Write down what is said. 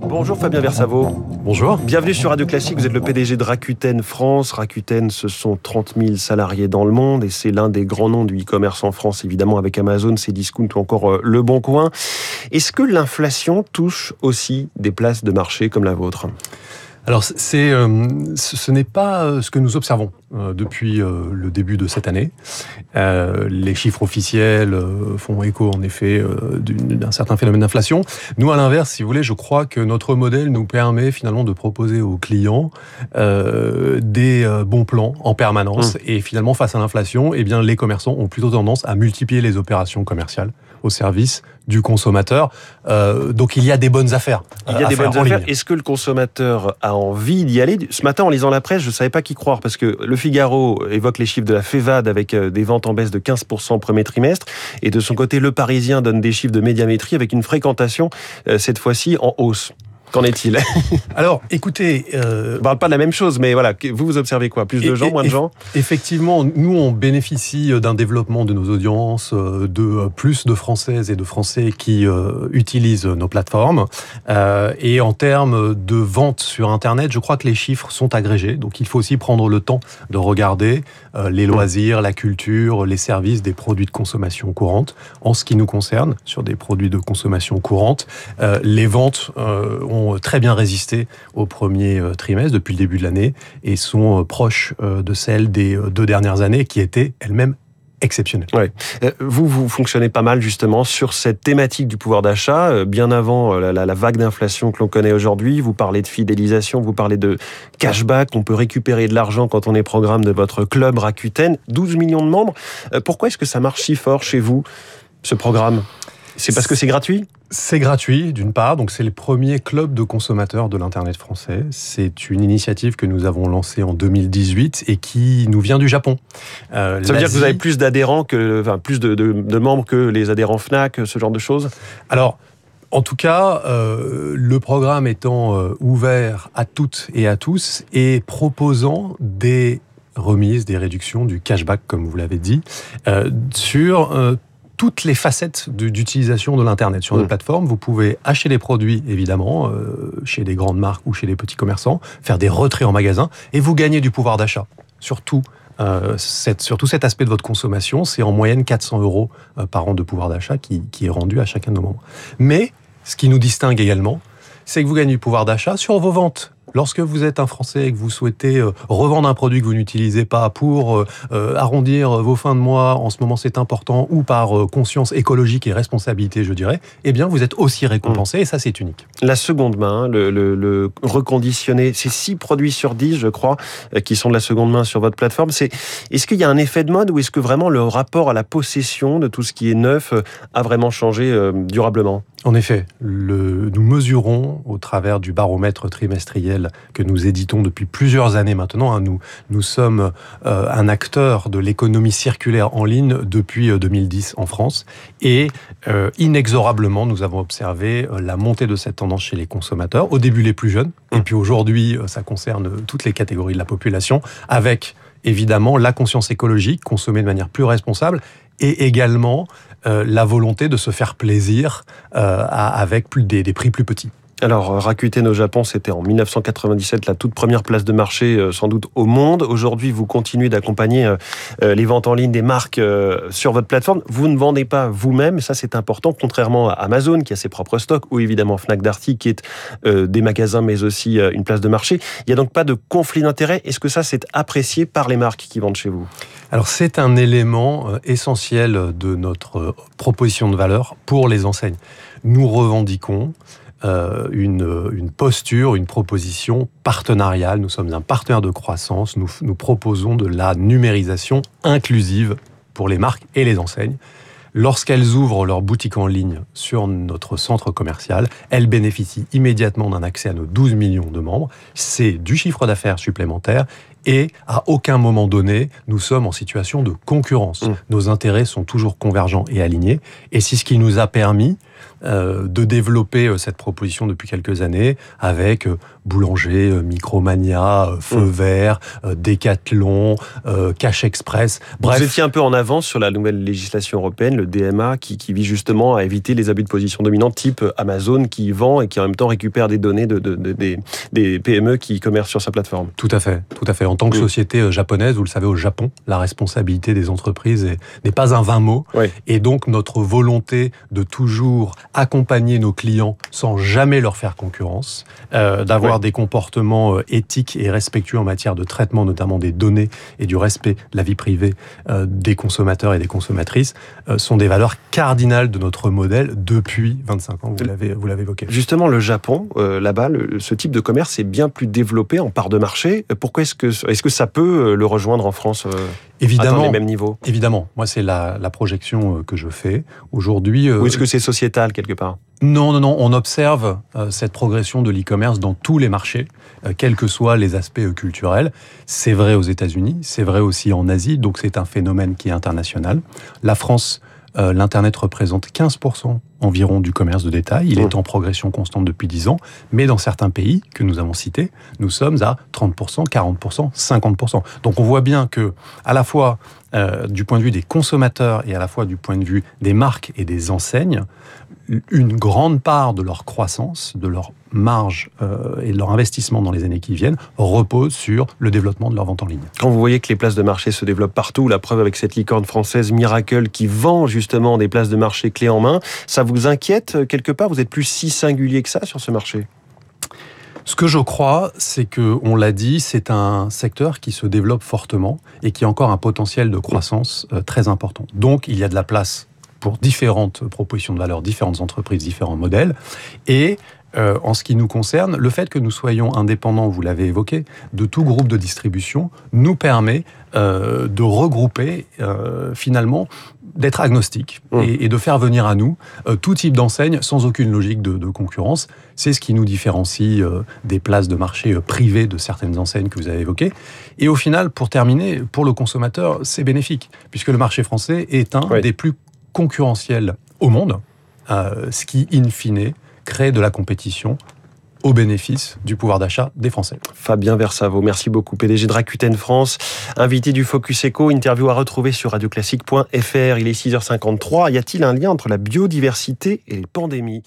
Bonjour Fabien Versavo. Bonjour. Bienvenue sur Radio Classique. Vous êtes le PDG de Rakuten France. Rakuten, ce sont 30 000 salariés dans le monde et c'est l'un des grands noms du e-commerce en France, évidemment, avec Amazon, Cdiscount ou encore euh, Le Bon Coin. Est-ce que l'inflation touche aussi des places de marché comme la vôtre? Alors, c'est, euh, ce n'est pas euh, ce que nous observons euh, depuis le début de cette année. les chiffres officiels font écho, en effet, d'un certain phénomène d'inflation. Nous, à l'inverse, si vous voulez, je crois que notre modèle nous permet finalement de proposer aux clients des bons plans en permanence. Mmh. Et finalement, face à l'inflation, eh bien, les commerçants ont plutôt tendance à multiplier les opérations commerciales au service du consommateur. Euh, donc il y a des bonnes affaires. Il y a des bonnes affaires. Est-ce que le consommateur a envie d'y aller? Ce matin, en lisant la presse, je ne savais pas qui croire parce que Le Figaro évoque les chiffres de la FEVAD avec euh, des ventes en baisse de 15% premier trimestre. Et de son côté, Le Parisien donne des chiffres de médiamétrie avec une fréquentation, euh, cette fois-ci, en hausse. Qu'en est-il? Alors, écoutez... Euh... On parle pas de la même chose, mais voilà, vous, vous observez quoi? Plus de gens, moins de gens? Effectivement, nous, on bénéficie d'un développement de nos audiences, euh, de euh, plus de Françaises et de Français qui euh, utilisent nos plateformes. et en termes de vente sur Internet, je crois que les chiffres sont agrégés. Donc, il faut aussi prendre le temps de regarder les loisirs, la culture, les services des produits de consommation courante. En ce qui nous concerne, sur des produits de consommation courante, les ventes ont très bien résisté au premier euh, trimestre depuis le début de l'année et sont euh, proches euh, de celles des deux dernières années qui étaient elles-mêmes exceptionnelles. Ouais. Vous, vous fonctionnez pas mal justement sur cette thématique du pouvoir d'achat, bien avant la, vague d'inflation que l'on connaît aujourd'hui. Vous parlez de fidélisation, vous parlez de cashback, on peut récupérer de l'argent quand on est programme de votre club Rakuten, 12 millions de membres. Pourquoi est-ce que ça marche si fort chez vous, ce programme? C'est parce que c'est gratuit? C'est gratuit, d'une part, donc c'est le premier club de consommateurs de l'Internet français. C'est une initiative que nous avons lancée en 2018 et qui nous vient du Japon. Euh, Ça veut dire que vous avez plus d'adhérents, que, enfin, plus de, membres que les adhérents FNAC, ce genre de choses? Alors, en tout cas, euh, le programme étant euh, ouvert à toutes et à tous et proposant des remises, des réductions, du cashback, comme vous l'avez dit, sur toutes les facettes d'utilisation de l'Internet sur nos mmh. plateformes. Vous pouvez acheter des produits, évidemment, euh, chez des grandes marques ou chez des petits commerçants, faire des retraits en magasin, et vous gagnez du pouvoir d'achat. Surtout, euh, cette, surtout cet aspect de votre consommation, c'est en moyenne 400 euros euh, par an de pouvoir d'achat qui, qui est rendu à chacun de nos membres. Mais ce qui nous distingue également, c'est que vous gagnez du pouvoir d'achat sur vos ventes. Lorsque vous êtes un Français et que vous souhaitez euh, revendre un produit que vous n'utilisez pas pour euh, euh, arrondir vos fins de mois, en ce moment c'est important, ou par conscience écologique et responsabilité, je dirais, eh bien vous êtes aussi récompensé et ça c'est unique. La seconde main, le, le, reconditionné, c'est 6 produits sur 10, je crois, qui sont de la seconde main sur votre plateforme. C'est, est-ce qu'il y a un effet de mode ou est-ce que vraiment le rapport à la possession de tout ce qui est neuf a vraiment changé durablement? En effet, nous mesurons au travers du baromètre trimestriel que nous éditons depuis plusieurs années maintenant. Hein, nous, nous sommes euh, un acteur de l'économie circulaire en ligne depuis 2010 euh, en France et euh, inexorablement nous avons observé la montée de cette tendance chez les consommateurs, au début les plus jeunes, et puis aujourd'hui ça concerne toutes les catégories de la population, avec évidemment la conscience écologique, consommer de manière plus responsable, et également euh, la volonté de se faire plaisir euh, avec des prix plus petits. Alors, euh, Rakuten au Japon, c'était en 1997 la toute première place de marché, sans doute au monde. Aujourd'hui, vous continuez d'accompagner les ventes en ligne des marques sur votre plateforme. Vous ne vendez pas vous-même, ça c'est important, contrairement à Amazon qui a ses propres stocks, ou évidemment Fnac Darty qui est des magasins, mais aussi une place de marché. Il n'y a donc pas de conflit d'intérêt. Est-ce que ça c'est apprécié par les marques qui vendent chez vous? Alors c'est un élément euh, essentiel de notre euh, proposition de valeur pour les enseignes. Nous revendiquons euh, une, une, posture, une proposition partenariale. Nous sommes un partenaire de croissance. Nous, nous proposons de la numérisation inclusive pour les marques et les enseignes. Lorsqu'elles ouvrent leur boutique en ligne sur notre centre commercial, elles bénéficient immédiatement d'un accès à nos 12 millions de membres. C'est du chiffre d'affaires supplémentaire et à aucun moment donné, nous sommes en situation de concurrence. Mmh. Nos intérêts sont toujours convergents et alignés. Et c'est ce qui nous a permis de développer cette proposition depuis quelques années avec Boulanger, Micromania, Feu mmh. Vert, Decathlon, Cash Express. Bref. Vous étiez un peu en avance sur la nouvelle législation européenne, le DMA, qui, qui vise justement à éviter les abus de position dominante type Amazon qui vend et qui en même temps récupère des données de, des, des, PME qui commercent sur sa plateforme. Tout à fait, tout à fait. En tant que société euh, japonaise, vous le savez, au Japon, la responsabilité des entreprises n'est pas un vain mot. Et donc notre volonté de toujours accompagner nos clients sans jamais leur faire concurrence, euh, d'avoir des comportements euh, éthiques et respectueux en matière de traitement notamment des données et du respect de la vie privée des consommateurs et des consommatrices, sont des valeurs cardinales de notre modèle depuis 25 ans, vous l'avez évoqué. Justement, le Japon, là-bas, ce type de commerce est bien plus développé en part de marché. Pourquoi est-ce que, est que ça peut euh, le rejoindre en France euh, Évidemment, les mêmes niveaux? Évidemment. Moi, c'est la, projection euh, que je fais. Aujourd'hui. Ou est-ce que c'est sociétal quelque part? Non, non, non. On observe cette progression de l'e-commerce dans tous les marchés, quels que soient les aspects culturels. C'est vrai aux États-Unis, c'est vrai aussi en Asie, donc c'est un phénomène qui est international. La France euh, l'Internet représente 15% environ du commerce de détail. Il est en progression constante depuis 10 ans. Mais dans certains pays que nous avons cités, nous sommes à 30%, 40%, 50%. Donc on voit bien que, à la fois euh, du point de vue des consommateurs et à la fois du point de vue des marques et des enseignes, une grande part de leur croissance, de leur marge euh, et de leur investissement dans les années qui viennent repose sur le développement de leur vente en ligne. Quand vous voyez que les places de marché se développent partout, la preuve avec cette licorne française Miracle qui vend justement des places de marché clés en main, ça vous inquiète euh, quelque part? Vous êtes plus si singulier que ça sur ce marché? Ce que je crois, c'est que, on l'a dit, c'est un secteur qui se développe fortement et qui a encore un potentiel de croissance euh, très important. Donc, il y a de la place pour différentes propositions de valeur, différentes entreprises, différents modèles. Et euh, en ce qui nous concerne, le fait que nous soyons indépendants, vous l'avez évoqué, de tout groupe de distribution, nous permet euh, de regrouper euh, finalement d'être agnostique mmh. et, de faire venir à nous tout type d'enseigne sans aucune logique de, concurrence. C'est ce qui nous différencie des places de marché privées de certaines enseignes que vous avez évoquées. Et au final, pour terminer, pour le consommateur, c'est bénéfique, puisque le marché français est un des plus concurrentiels au monde, ce qui, in fine, crée de la compétition au bénéfice du pouvoir d'achat des Français. Fabien Versavo, merci beaucoup. PDG de France, invité du Focus Eco, interview à retrouver sur radioclassique.fr. Il est 6h53. Y a-t-il un lien entre la biodiversité et les pandémies?